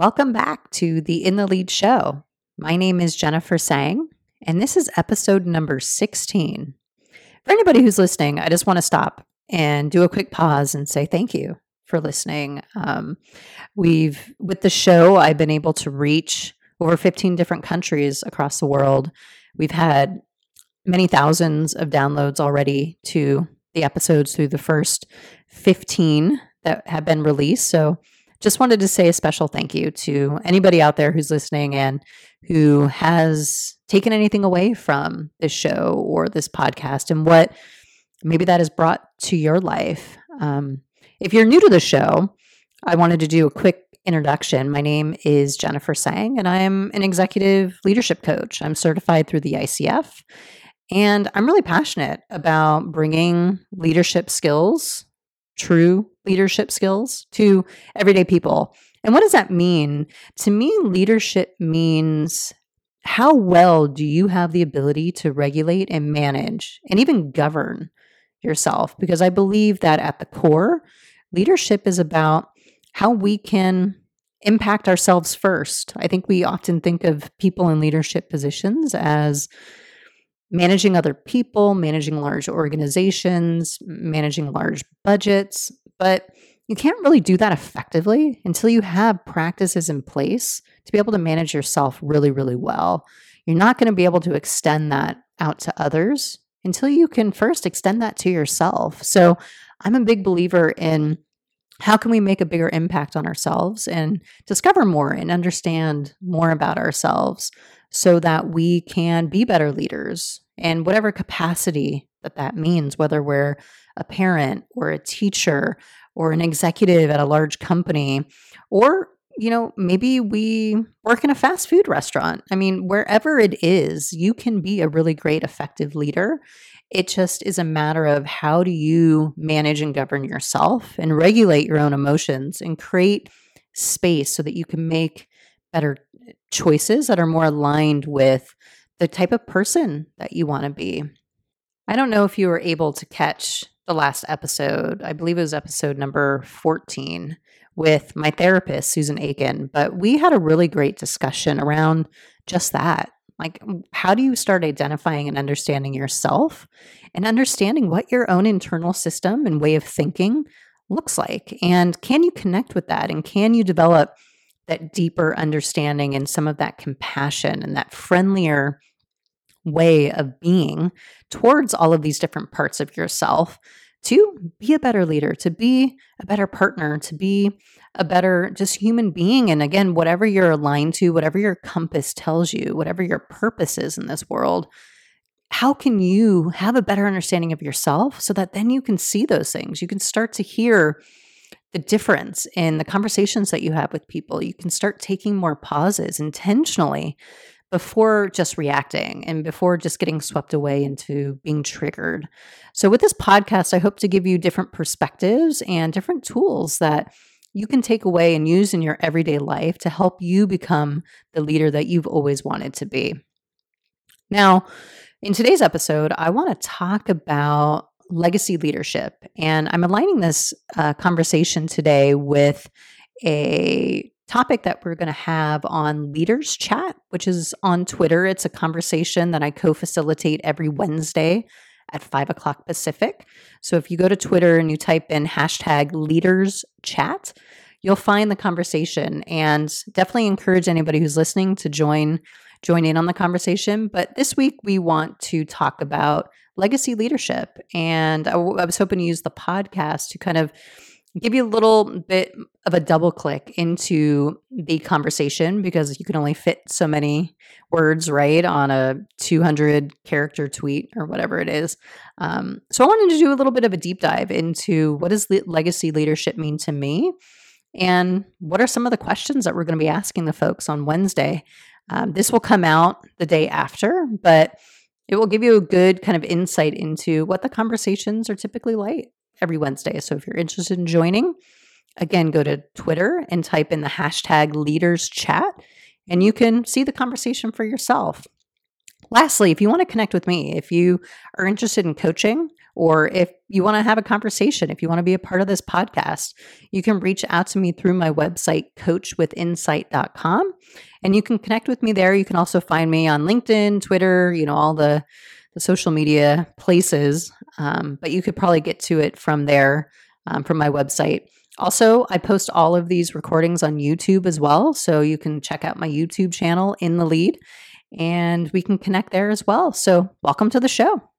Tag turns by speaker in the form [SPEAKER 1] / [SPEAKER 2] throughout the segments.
[SPEAKER 1] Welcome back to the In the Lead show. My name is Jennifer Sang, and this is episode number 16. For anybody who's listening, I just want to stop and do a quick pause and say thank you for listening. Um, we've, with the show, I've been able to reach over 15 different countries across the world. We've had many thousands of downloads already to the episodes through the first 15 that have been released. So, just wanted to say a special thank you to anybody out there who's listening and who has taken anything away from this show or this podcast and what maybe that has brought to your life. Um, if you're new to the show, I wanted to do a quick introduction. My name is Jennifer Sang, and I am an executive leadership coach. I'm certified through the ICF, and I'm really passionate about bringing leadership skills true leadership skills to everyday people. And what does that mean? To me, leadership means how well do you have the ability to regulate and manage and even govern yourself? Because I believe that at the core, leadership is about how we can impact ourselves first. I think we often think of people in leadership positions as managing other people, managing large organizations, managing large budgets, but you can't really do that effectively until you have practices in place to be able to manage yourself really, really well. You're not going to be able to extend that out to others until you can first extend that to yourself. So, I'm a big believer in how can we make a bigger impact on ourselves and discover more and understand more about ourselves so that we can be better leaders in whatever capacity that that means, whether we're a parent or a teacher or an executive at a large company, or, you know, maybe we work in a fast food restaurant. I mean, wherever it is, you can be a really great, effective leader. It just is a matter of how do you manage and govern yourself and regulate your own emotions and create space so that you can make better choices that are more aligned with the type of person that you want to be. I don't know if you were able to catch the last episode. I believe it was episode number 14 with my therapist, Susan Aiken, but we had a really great discussion around just that. Like, how do you start identifying and understanding yourself and understanding what your own internal system and way of thinking looks like? And can you connect with that? And can you develop that deeper understanding and some of that compassion and that friendlier way of being towards all of these different parts of yourself to be a better leader, to be a better partner, to be a better just human being. And again, whatever you're aligned to, whatever your compass tells you, whatever your purpose is in this world, how can you have a better understanding of yourself so that then you can see those things? You can start to hear the difference in the conversations that you have with people. You can start taking more pauses intentionally before just reacting and before just getting swept away into being triggered. So, with this podcast, I hope to give you different perspectives and different tools that you can take away and use in your everyday life to help you become the leader that you've always wanted to be. Now, in today's episode, I want to talk about legacy leadership. And I'm aligning this uh, conversation today with a topic that we're going to have on Leaders Chat, which is on Twitter. It's a conversation that I co facilitate every Wednesday at five o'clock Pacific. So if you go to Twitter and you type in hashtag Leaders Chat, you'll find the conversation and definitely encourage anybody who's listening to join join in on the conversation. But this week we want to talk about legacy leadership. And I, w- I was hoping to use the podcast to kind of give you a little bit of a double click into the conversation because you can only fit so many words right on a 200 character tweet or whatever it is um, so i wanted to do a little bit of a deep dive into what does le- legacy leadership mean to me and what are some of the questions that we're going to be asking the folks on wednesday um, this will come out the day after but it will give you a good kind of insight into what the conversations are typically like every Wednesday. So if you're interested in joining, again, go to Twitter and type in the hashtag leaders chat, and you can see the conversation for yourself. Lastly, if you want to connect with me, if you are interested in coaching or if you want to have a conversation, if you want to be a part of this podcast, you can reach out to me through my website, coachwithinsight.com. And you can connect with me there. You can also find me on LinkedIn, Twitter, you know, all the, the social media places. Um, but you could probably get to it from there, um, from my website. Also, I post all of these recordings on YouTube as well. So you can check out my YouTube channel in the lead and we can connect there as well. So, welcome to the show.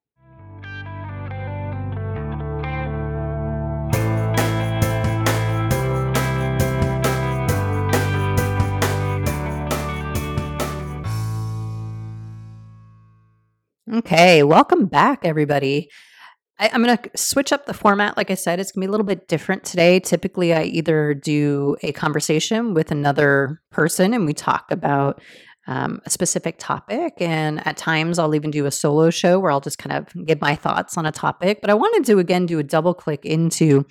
[SPEAKER 1] Okay, welcome back, everybody. I, am going to switch up the format. Like I said, it's going to be a little bit different today. Typically, I either do a conversation with another person and we talk about um, a specific topic. And at times, I'll even do a solo show where I'll just kind of give my thoughts on a topic. But I wanted to, again, do a double click into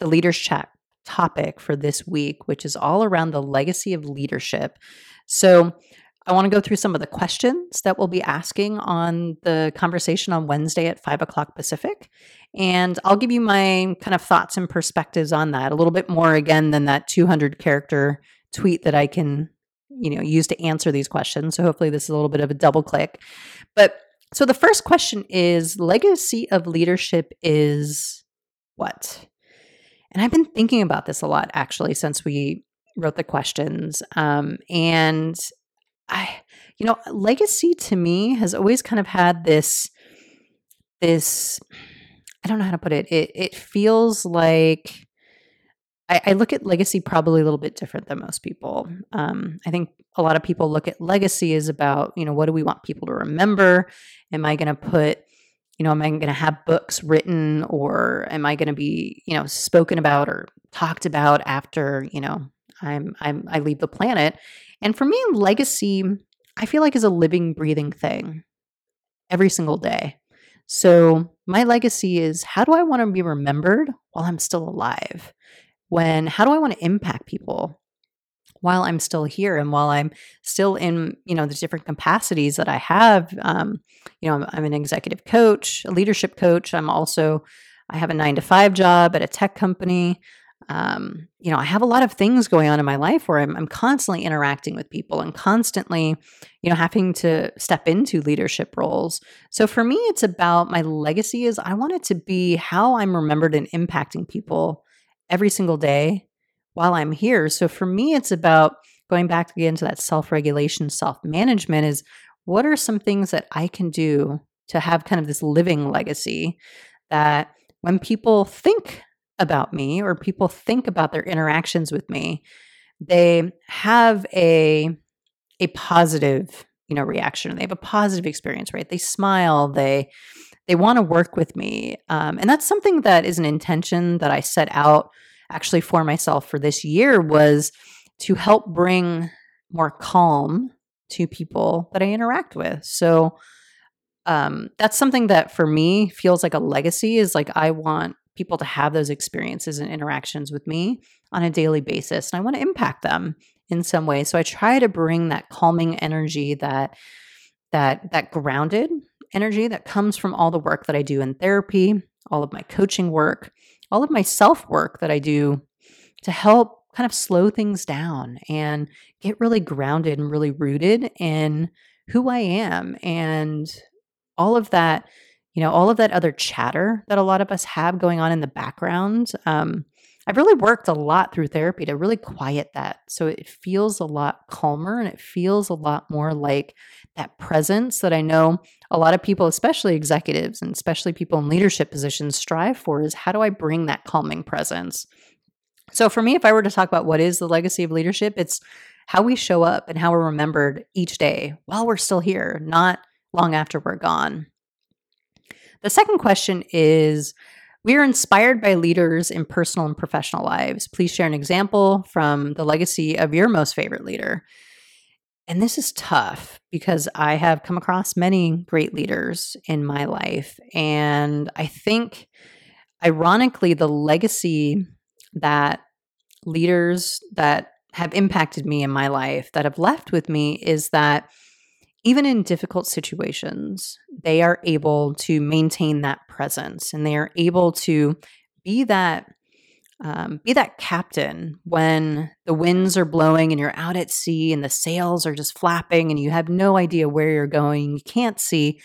[SPEAKER 1] the Leaders Chat topic for this week, which is all around the legacy of leadership. So, I want to go through some of the questions that we'll be asking on the conversation on Wednesday at five o'clock Pacific. And I'll give you my kind of thoughts and perspectives on that a little bit more again than that 200 character tweet that I can, you know, use to answer these questions. So hopefully this is a little bit of a double click. But so the first question is legacy of leadership is what? And I've been thinking about this a lot actually since we wrote the questions. Um, and I, you know, legacy to me has always kind of had this, this, I don't know how to put it. It it feels like I, I look at legacy probably a little bit different than most people. Um, I think a lot of people look at legacy as about, you know, what do we want people to remember? Am I going to put you know, am I going to have books written or am I going to be, you know, spoken about or talked about after, you know, I'm I'm I leave the planet? And for me, legacy, I feel like is a living, breathing thing every single day. So my legacy is how do I want to be remembered while I'm still alive? When how do I want to impact people while I'm still here and while I'm still in, you know, the different capacities that I have. Um, you know, I'm, I'm an executive coach, a leadership coach. I'm also I have a nine to five job at a tech company um, you know, I have a lot of things going on in my life where I'm, I'm constantly interacting with people and constantly, you know, having to step into leadership roles. So for me, it's about my legacy is I want it to be how I'm remembered and impacting people every single day while I'm here. So for me, it's about going back again to that self regulation, self management is what are some things that I can do to have kind of this living legacy that when people think about me or people think about their interactions with me, they have a a positive, you know, reaction. They have a positive experience, right? They smile, they they want to work with me. Um, and that's something that is an intention that I set out actually for myself for this year was to help bring more calm to people that I interact with. So um, that's something that for me feels like a legacy is like I want people to have those experiences and interactions with me on a daily basis and I want to impact them in some way. So I try to bring that calming energy that that that grounded energy that comes from all the work that I do in therapy, all of my coaching work, all of my self work that I do to help kind of slow things down and get really grounded and really rooted in who I am and all of that you know, all of that other chatter that a lot of us have going on in the background. Um, I've really worked a lot through therapy to really quiet that. So it feels a lot calmer and it feels a lot more like that presence that I know a lot of people, especially executives and especially people in leadership positions, strive for is how do I bring that calming presence? So for me, if I were to talk about what is the legacy of leadership, it's how we show up and how we're remembered each day while we're still here, not long after we're gone. The second question is We are inspired by leaders in personal and professional lives. Please share an example from the legacy of your most favorite leader. And this is tough because I have come across many great leaders in my life. And I think, ironically, the legacy that leaders that have impacted me in my life that have left with me is that even in difficult situations, they are able to maintain that presence and they are able to be that um, be that captain when the winds are blowing and you're out at sea and the sails are just flapping and you have no idea where you're going you can't see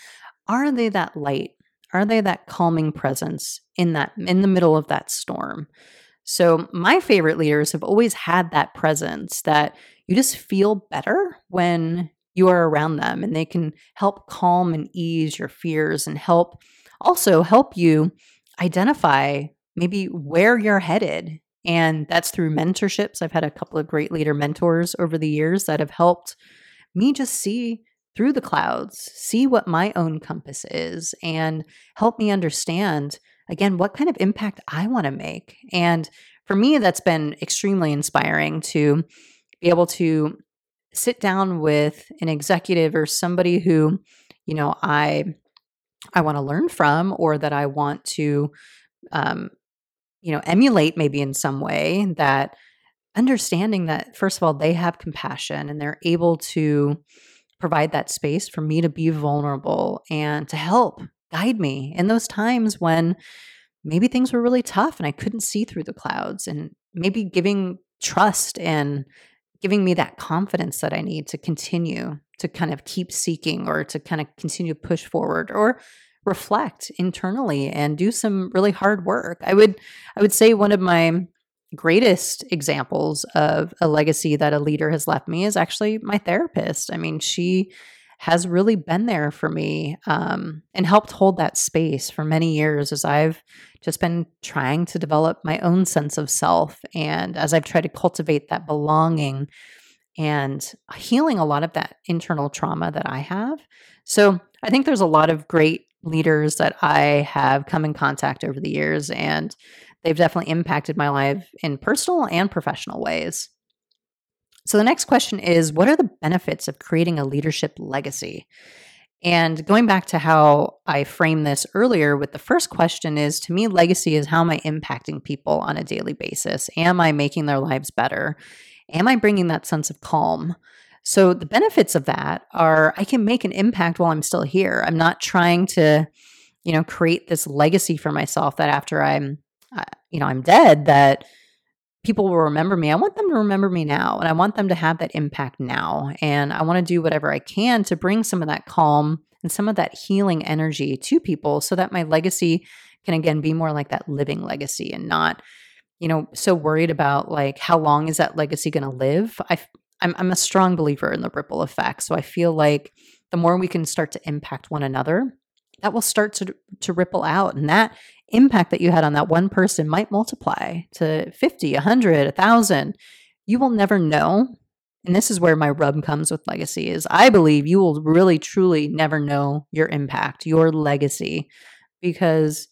[SPEAKER 1] are they that light? Are they that calming presence in that in the middle of that storm? So my favorite leaders have always had that presence that you just feel better when you are around them and they can help calm and ease your fears and help also help you identify maybe where you're headed. And that's through mentorships. I've had a couple of great leader mentors over the years that have helped me just see through the clouds, see what my own compass is, and help me understand again what kind of impact I want to make. And for me, that's been extremely inspiring to be able to sit down with an executive or somebody who, you know, I I want to learn from or that I want to um, you know, emulate maybe in some way that understanding that first of all they have compassion and they're able to provide that space for me to be vulnerable and to help guide me in those times when maybe things were really tough and I couldn't see through the clouds and maybe giving trust and giving me that confidence that I need to continue to kind of keep seeking or to kind of continue to push forward or reflect internally and do some really hard work. I would I would say one of my greatest examples of a legacy that a leader has left me is actually my therapist. I mean, she has really been there for me um, and helped hold that space for many years as I've just been trying to develop my own sense of self and as I've tried to cultivate that belonging and healing a lot of that internal trauma that I have. So I think there's a lot of great leaders that I have come in contact over the years, and they've definitely impacted my life in personal and professional ways. So the next question is What are the benefits of creating a leadership legacy? And going back to how I framed this earlier with the first question is to me, legacy is how am I impacting people on a daily basis? Am I making their lives better? Am I bringing that sense of calm? So the benefits of that are I can make an impact while I'm still here. I'm not trying to, you know, create this legacy for myself that after I'm, uh, you know, I'm dead, that people will remember me. I want them to remember me now and I want them to have that impact now. And I want to do whatever I can to bring some of that calm and some of that healing energy to people so that my legacy can again be more like that living legacy and not you know so worried about like how long is that legacy going to live i I'm, I'm a strong believer in the ripple effect so i feel like the more we can start to impact one another that will start to to ripple out and that impact that you had on that one person might multiply to 50, 100, 1000. You will never know. And this is where my rub comes with legacy is I believe you will really truly never know your impact, your legacy because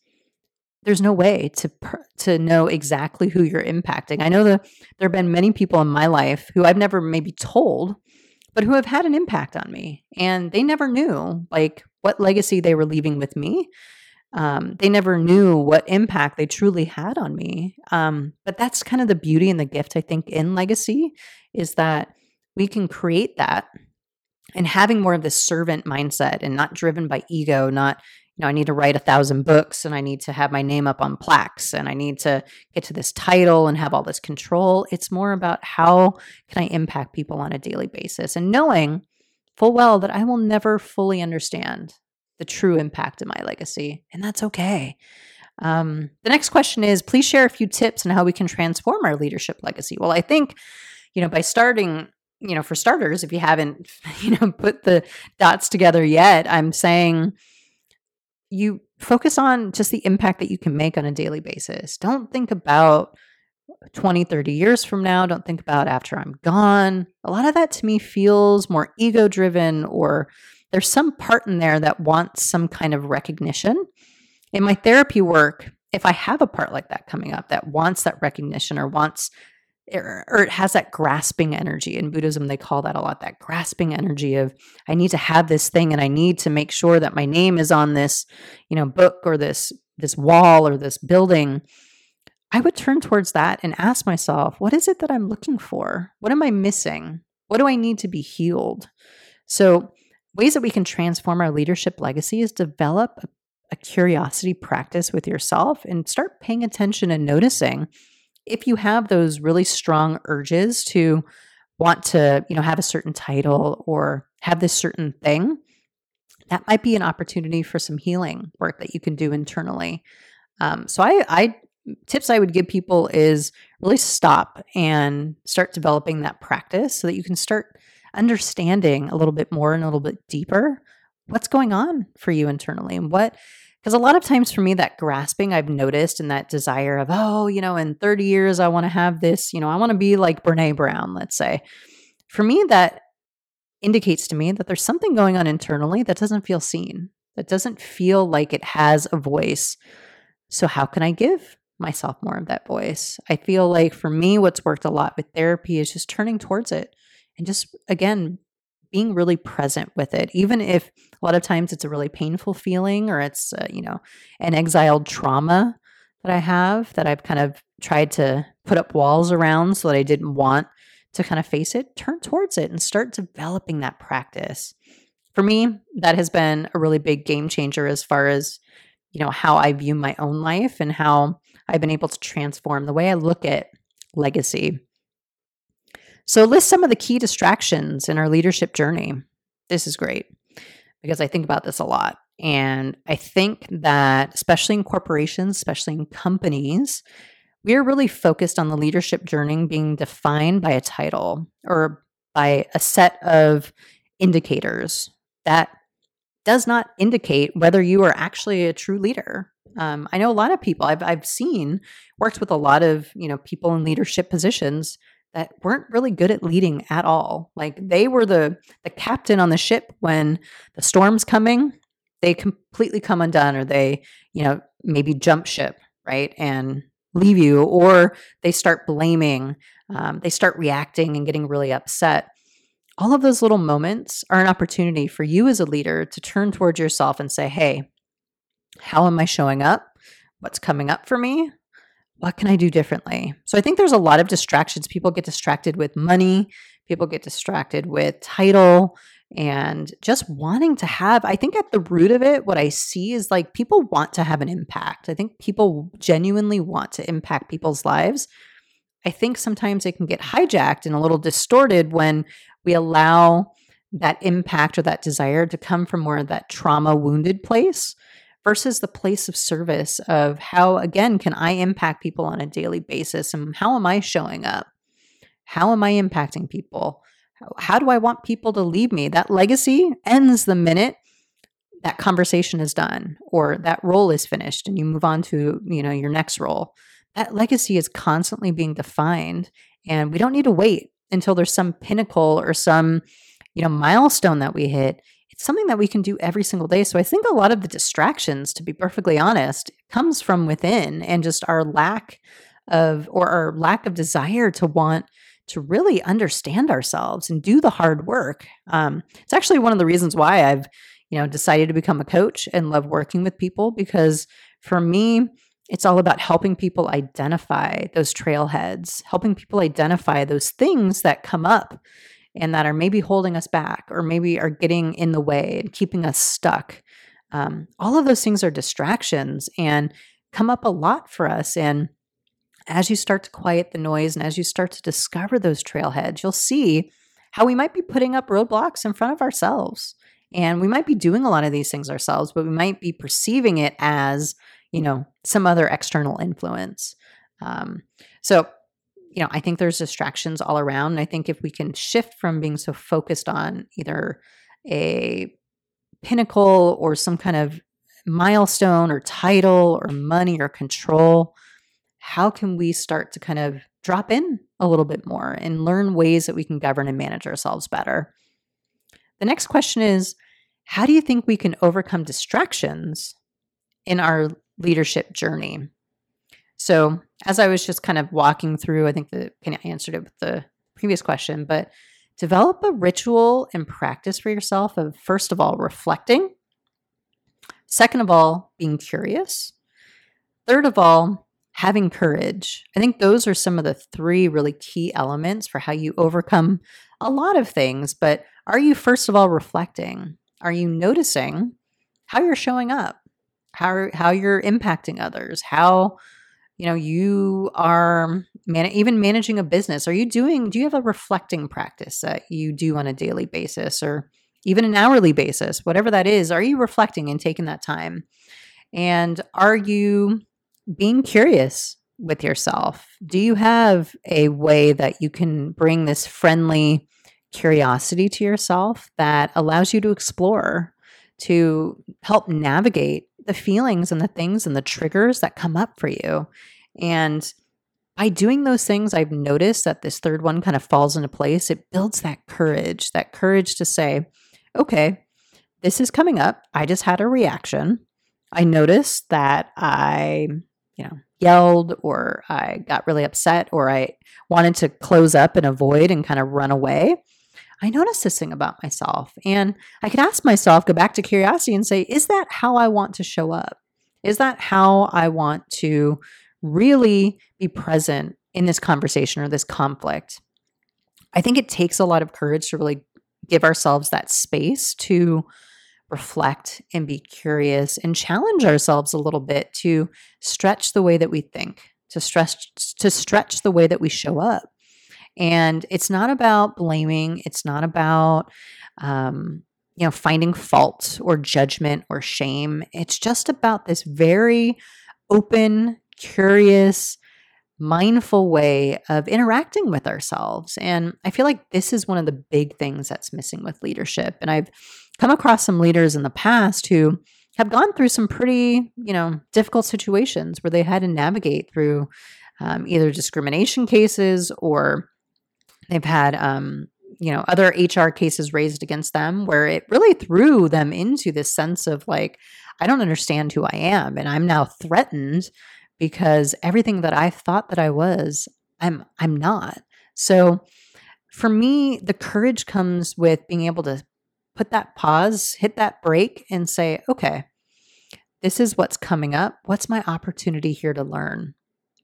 [SPEAKER 1] there's no way to to know exactly who you're impacting. I know that there have been many people in my life who I've never maybe told but who have had an impact on me and they never knew like what legacy they were leaving with me um, they never knew what impact they truly had on me. Um, but that's kind of the beauty and the gift, I think, in legacy is that we can create that and having more of this servant mindset and not driven by ego, not, you know, I need to write a thousand books and I need to have my name up on plaques and I need to get to this title and have all this control. It's more about how can I impact people on a daily basis and knowing full well that I will never fully understand the true impact of my legacy, and that's okay. Um, the next question is please share a few tips on how we can transform our leadership legacy. Well, I think, you know, by starting, you know, for starters, if you haven't, you know, put the dots together yet, I'm saying you focus on just the impact that you can make on a daily basis. Don't think about 20, 30 years from now. Don't think about after I'm gone. A lot of that to me feels more ego driven or there's some part in there that wants some kind of recognition. In my therapy work, if I have a part like that coming up that wants that recognition or wants or, it has that grasping energy in buddhism they call that a lot that grasping energy of i need to have this thing and i need to make sure that my name is on this you know book or this this wall or this building i would turn towards that and ask myself what is it that i'm looking for? What am i missing? What do i need to be healed? So ways that we can transform our leadership legacy is develop a, a curiosity practice with yourself and start paying attention and noticing if you have those really strong urges to want to, you know, have a certain title or have this certain thing, that might be an opportunity for some healing work that you can do internally. Um, so I, I tips I would give people is really stop and start developing that practice so that you can start understanding a little bit more and a little bit deeper what's going on for you internally and what because a lot of times for me that grasping I've noticed and that desire of oh you know in 30 years I want to have this you know I want to be like Brene Brown let's say. For me that indicates to me that there's something going on internally that doesn't feel seen that doesn't feel like it has a voice. So how can I give myself more of that voice. I feel like for me, what's worked a lot with therapy is just turning towards it and just, again, being really present with it, even if a lot of times it's a really painful feeling or it's, uh, you know, an exiled trauma that I have that I've kind of tried to put up walls around so that I didn't want to kind of face it, turn towards it and start developing that practice. For me, that has been a really big game changer as far as, you know, how I view my own life and how I've been able to transform the way I look at legacy. So, list some of the key distractions in our leadership journey. This is great because I think about this a lot. And I think that, especially in corporations, especially in companies, we are really focused on the leadership journey being defined by a title or by a set of indicators that does not indicate whether you are actually a true leader um, I know a lot of people I've I've seen worked with a lot of you know people in leadership positions that weren't really good at leading at all. Like they were the the captain on the ship when the storm's coming. They completely come undone, or they you know maybe jump ship right and leave you, or they start blaming. Um, they start reacting and getting really upset. All of those little moments are an opportunity for you as a leader to turn towards yourself and say, "Hey, how am I showing up? What's coming up for me? What can I do differently? So I think there's a lot of distractions. People get distracted with money, people get distracted with title and just wanting to have I think at the root of it what I see is like people want to have an impact. I think people genuinely want to impact people's lives. I think sometimes it can get hijacked and a little distorted when we allow that impact or that desire to come from more of that trauma wounded place versus the place of service of how, again, can I impact people on a daily basis and how am I showing up? How am I impacting people? How do I want people to leave me? That legacy ends the minute that conversation is done or that role is finished and you move on to, you know, your next role. That legacy is constantly being defined and we don't need to wait until there's some pinnacle or some, you know, milestone that we hit it's something that we can do every single day. So I think a lot of the distractions, to be perfectly honest, comes from within and just our lack of or our lack of desire to want to really understand ourselves and do the hard work. Um, it's actually one of the reasons why I've you know decided to become a coach and love working with people because for me it's all about helping people identify those trailheads, helping people identify those things that come up and that are maybe holding us back or maybe are getting in the way and keeping us stuck. Um, all of those things are distractions and come up a lot for us. And as you start to quiet the noise and as you start to discover those trailheads, you'll see how we might be putting up roadblocks in front of ourselves. And we might be doing a lot of these things ourselves, but we might be perceiving it as, you know, some other external influence. Um, so you know, I think there's distractions all around. I think if we can shift from being so focused on either a pinnacle or some kind of milestone or title or money or control, how can we start to kind of drop in a little bit more and learn ways that we can govern and manage ourselves better? The next question is How do you think we can overcome distractions in our leadership journey? So, as I was just kind of walking through, I think kind of answered it with the previous question, but develop a ritual and practice for yourself of first of all reflecting, second of all being curious, third of all having courage. I think those are some of the three really key elements for how you overcome a lot of things, but are you first of all reflecting? Are you noticing how you're showing up? How how you're impacting others? How you know you are man- even managing a business are you doing do you have a reflecting practice that you do on a daily basis or even an hourly basis whatever that is are you reflecting and taking that time? And are you being curious with yourself? Do you have a way that you can bring this friendly curiosity to yourself that allows you to explore to help navigate the feelings and the things and the triggers that come up for you. And by doing those things, I've noticed that this third one kind of falls into place. It builds that courage, that courage to say, okay, this is coming up. I just had a reaction. I noticed that I, you know, yelled or I got really upset or I wanted to close up and avoid and kind of run away. I noticed this thing about myself. And I could ask myself, go back to curiosity and say, is that how I want to show up? Is that how I want to really be present in this conversation or this conflict? I think it takes a lot of courage to really give ourselves that space to reflect and be curious and challenge ourselves a little bit to stretch the way that we think, to stretch to stretch the way that we show up. And it's not about blaming, it's not about, um, you know, finding fault or judgment or shame. It's just about this very open, curious, mindful way of interacting with ourselves. And I feel like this is one of the big things that's missing with leadership. And I've come across some leaders in the past who have gone through some pretty, you know, difficult situations where they had to navigate through um, either discrimination cases or They've had, um, you know, other HR cases raised against them where it really threw them into this sense of like, I don't understand who I am, and I'm now threatened because everything that I thought that I was, I'm I'm not. So for me, the courage comes with being able to put that pause, hit that break, and say, okay, this is what's coming up. What's my opportunity here to learn?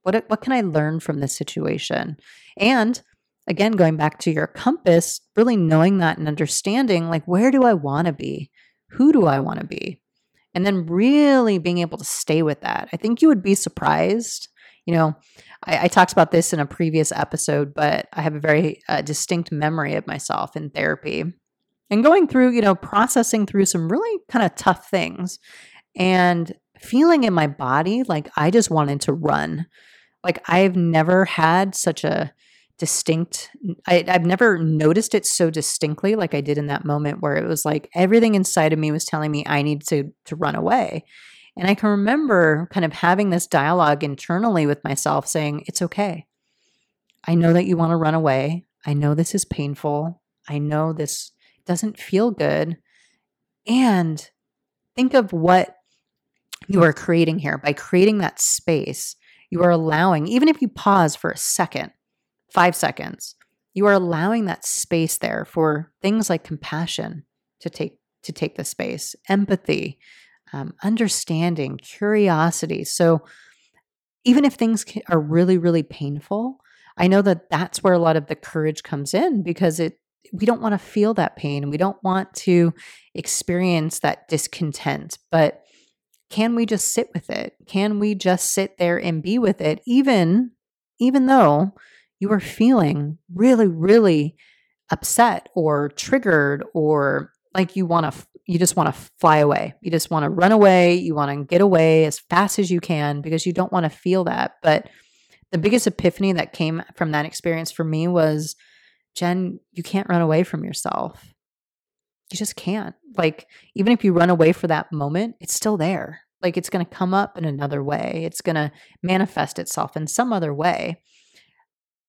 [SPEAKER 1] What what can I learn from this situation? And again, going back to your compass, really knowing that and understanding like, where do I want to be? Who do I want to be? And then really being able to stay with that. I think you would be surprised. You know, I, I talked about this in a previous episode, but I have a very uh, distinct memory of myself in therapy and going through, you know, processing through some really kind of tough things and feeling in my body like I just wanted to run. Like I've never had such a distinct I, i've never noticed it so distinctly like i did in that moment where it was like everything inside of me was telling me i need to to run away. And i can remember kind of having this dialogue internally with myself saying it's okay. I know that you want to run away. I know this is painful. I know this doesn't feel good. And think of what you are creating here. By creating that space you are allowing even if you pause for a second five seconds, you are allowing that space there for things like compassion to take to take the space, empathy, um, understanding, curiosity. So even if things are really really painful, I know that that's where a lot of the courage comes in because it we don't want to feel that pain. We don't want to experience that discontent, but can we just sit with it? Can we just sit there and be with it even even though you are feeling really, really upset or triggered or like you want to you just want to fly away. You just want to run away, you want to get away as fast as you can because you don't want to feel that. But the biggest epiphany that came from that experience for me was Jen, you can't run away from yourself. You just can't. Like even if you run away for that moment, it's still there. Like it's going to come up in another way. It's going to manifest itself in some other way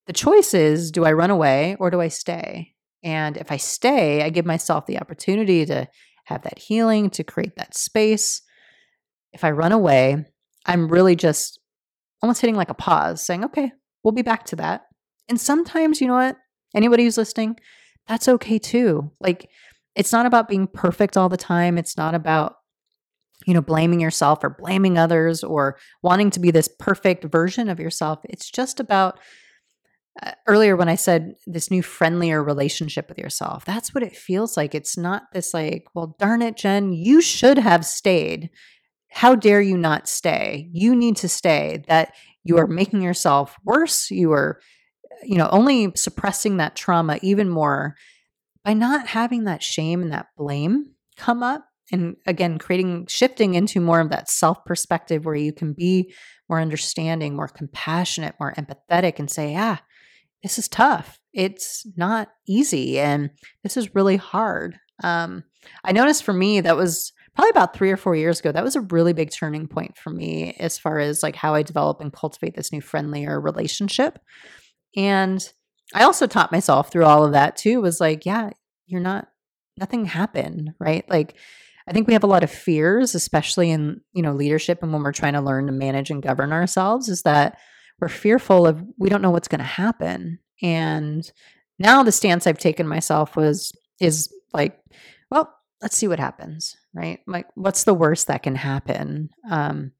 [SPEAKER 1] the choice is do I run away or do I stay? And if I stay, I give myself the opportunity to have that healing, to create that space. If I run away, I'm really just almost hitting like a pause, saying, okay, we'll be back to that. And sometimes, you know what? Anybody who's listening, that's okay too. Like, it's not about being perfect all the time. It's not about, you know, blaming yourself or blaming others or wanting to be this perfect version of yourself. It's just about uh, earlier when I said this new friendlier relationship with yourself, that's what it feels like. It's not this like, well, darn it, Jen, you should have stayed. How dare you not stay? You need to stay. That you are making yourself worse. You are, you know, only suppressing that trauma even more by not having that shame and that blame come up. And again, creating, shifting into more of that self perspective where you can be more understanding, more compassionate, more empathetic, and say, yeah, this is tough. It's not easy. And this is really hard. Um, I noticed for me, that was probably about three or four years ago. That was a really big turning point for me as far as like how I develop and cultivate this new friendlier relationship. And I also taught myself through all of that too, was like, yeah, you're not, nothing happened, right? Like, I think we have a lot of fears, especially in, you know, leadership and when we're trying to learn to manage and govern ourselves, is that we're fearful of we don't know what's going to happen. And now the stance I've taken myself was is like, well, let's see what happens, right? Like, what's the worst that can happen? Um,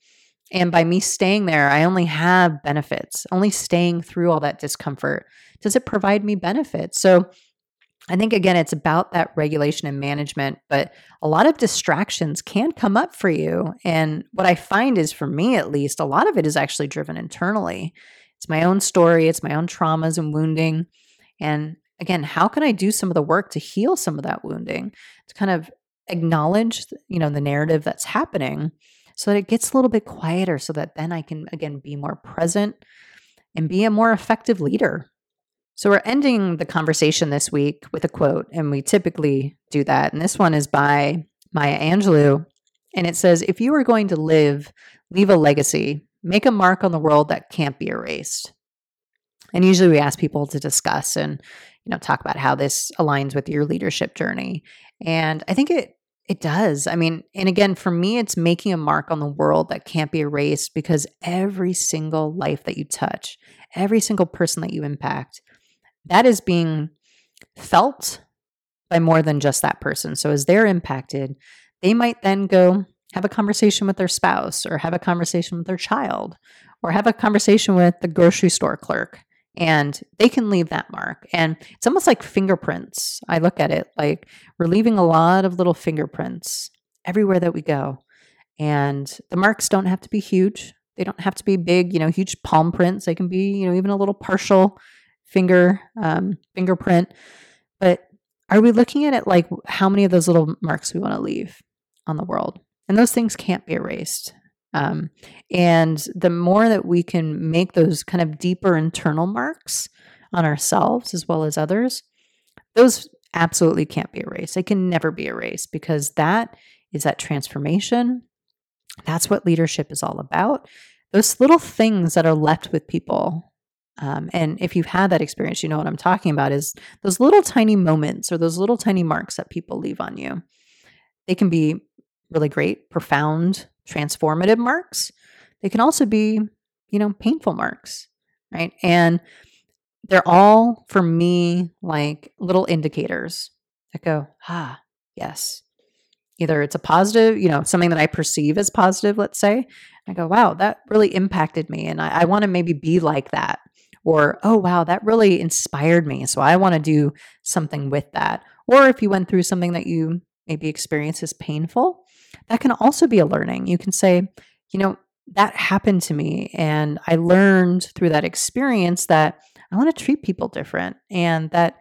[SPEAKER 1] and by me staying there, I only have benefits. Only staying through all that discomfort does it provide me benefits. So I think again, it's about that regulation and management, but a lot of distractions can come up for you. And what I find is, for me at least, a lot of it is actually driven internally. It's my own story, it's my own traumas and wounding. And again, how can I do some of the work to heal some of that wounding, to kind of acknowledge, you know, the narrative that's happening so that it gets a little bit quieter so that then I can again be more present and be a more effective leader so we're ending the conversation this week with a quote, and we typically do that. And this one is by Maya Angelou. And it says, If you are going to live, leave a legacy, make a mark on the world that can't be erased. And usually we ask people to discuss and you know talk about how this aligns with your leadership journey. And I think it it does. I mean, and again, for me, it's making a mark on the world that can't be erased because every single life that you touch, every single person that you impact, that is being felt by more than just that person. So as they're impacted, they might then go have a conversation with their spouse or have a conversation with their child or have a conversation with the grocery store clerk and they can leave that mark. And it's almost like fingerprints. I look at it like we're leaving a lot of little fingerprints everywhere that we go. And the marks don't have to be huge. They don't have to be big, you know, huge palm prints. They can be, you know, even a little partial finger um, fingerprint. But are we looking at it like how many of those little marks we want to leave on the world? And those things can't be erased. Um, and the more that we can make those kind of deeper internal marks on ourselves as well as others, those absolutely can't be erased. They can never be erased because that is that transformation. That's what leadership is all about. Those little things that are left with people um, and if you've had that experience, you know what I'm talking about is those little tiny moments or those little tiny marks that people leave on you. They can be really great, profound, transformative marks. They can also be, you know, painful marks, right? And they're all, for me, like little indicators that go, ah, yes. Either it's a positive, you know, something that I perceive as positive, let's say. I go, wow, that really impacted me. And I, I want to maybe be like that or oh wow that really inspired me so i want to do something with that. Or if you went through something that you maybe experience as painful that can also be a learning. You can say you know that happened to me and i learned through that experience that i want to treat people different and that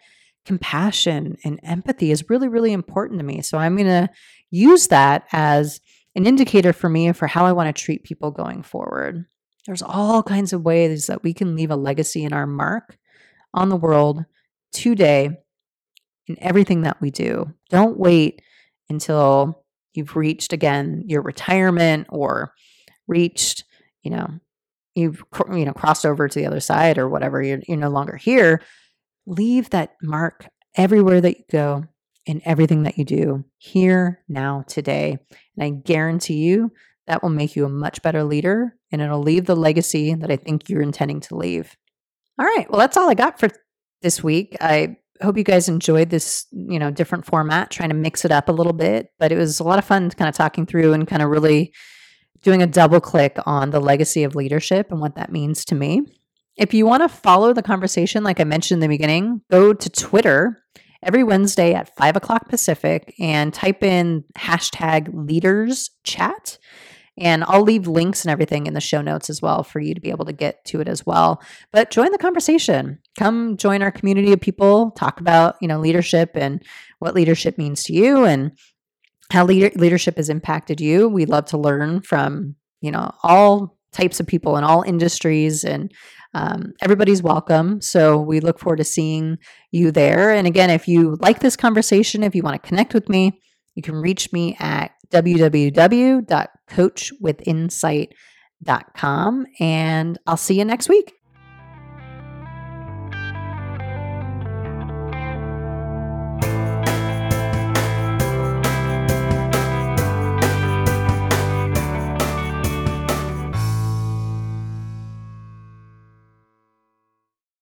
[SPEAKER 1] compassion and empathy is really really important to me so i'm going to use that as an indicator for me for how i want to treat people going forward there's all kinds of ways that we can leave a legacy and our mark on the world today in everything that we do. Don't wait until you've reached again your retirement or reached, you know, you've you know crossed over to the other side or whatever you're, you're no longer here leave that mark everywhere that you go in everything that you do here now today and i guarantee you that will make you a much better leader and it'll leave the legacy that I think you're intending to leave. All right. Well, that's all I got for this week. I hope you guys enjoyed this, you know, different format, trying to mix it up a little bit, but it was a lot of fun kind of talking through and kind of really doing a double click on the legacy of leadership and what that means to me. if you want to follow the conversation, like I mentioned in the beginning, go to Twitter every Wednesday at five o'clock Pacific and type in hashtag leaders chat. And I'll leave links and everything in the show notes as well for you to be able to get to it as well. But join the conversation. Come join our community of people, talk about, you know, leadership and what leadership means to you and how leader- leadership has impacted you. We love to learn from, you know, all types of people in all industries and um, everybody's welcome. So we look forward to seeing you there. And again, if you like this conversation, if you want to connect with me, you can reach me at www.coachwithinsight.com. And I'll see you next week.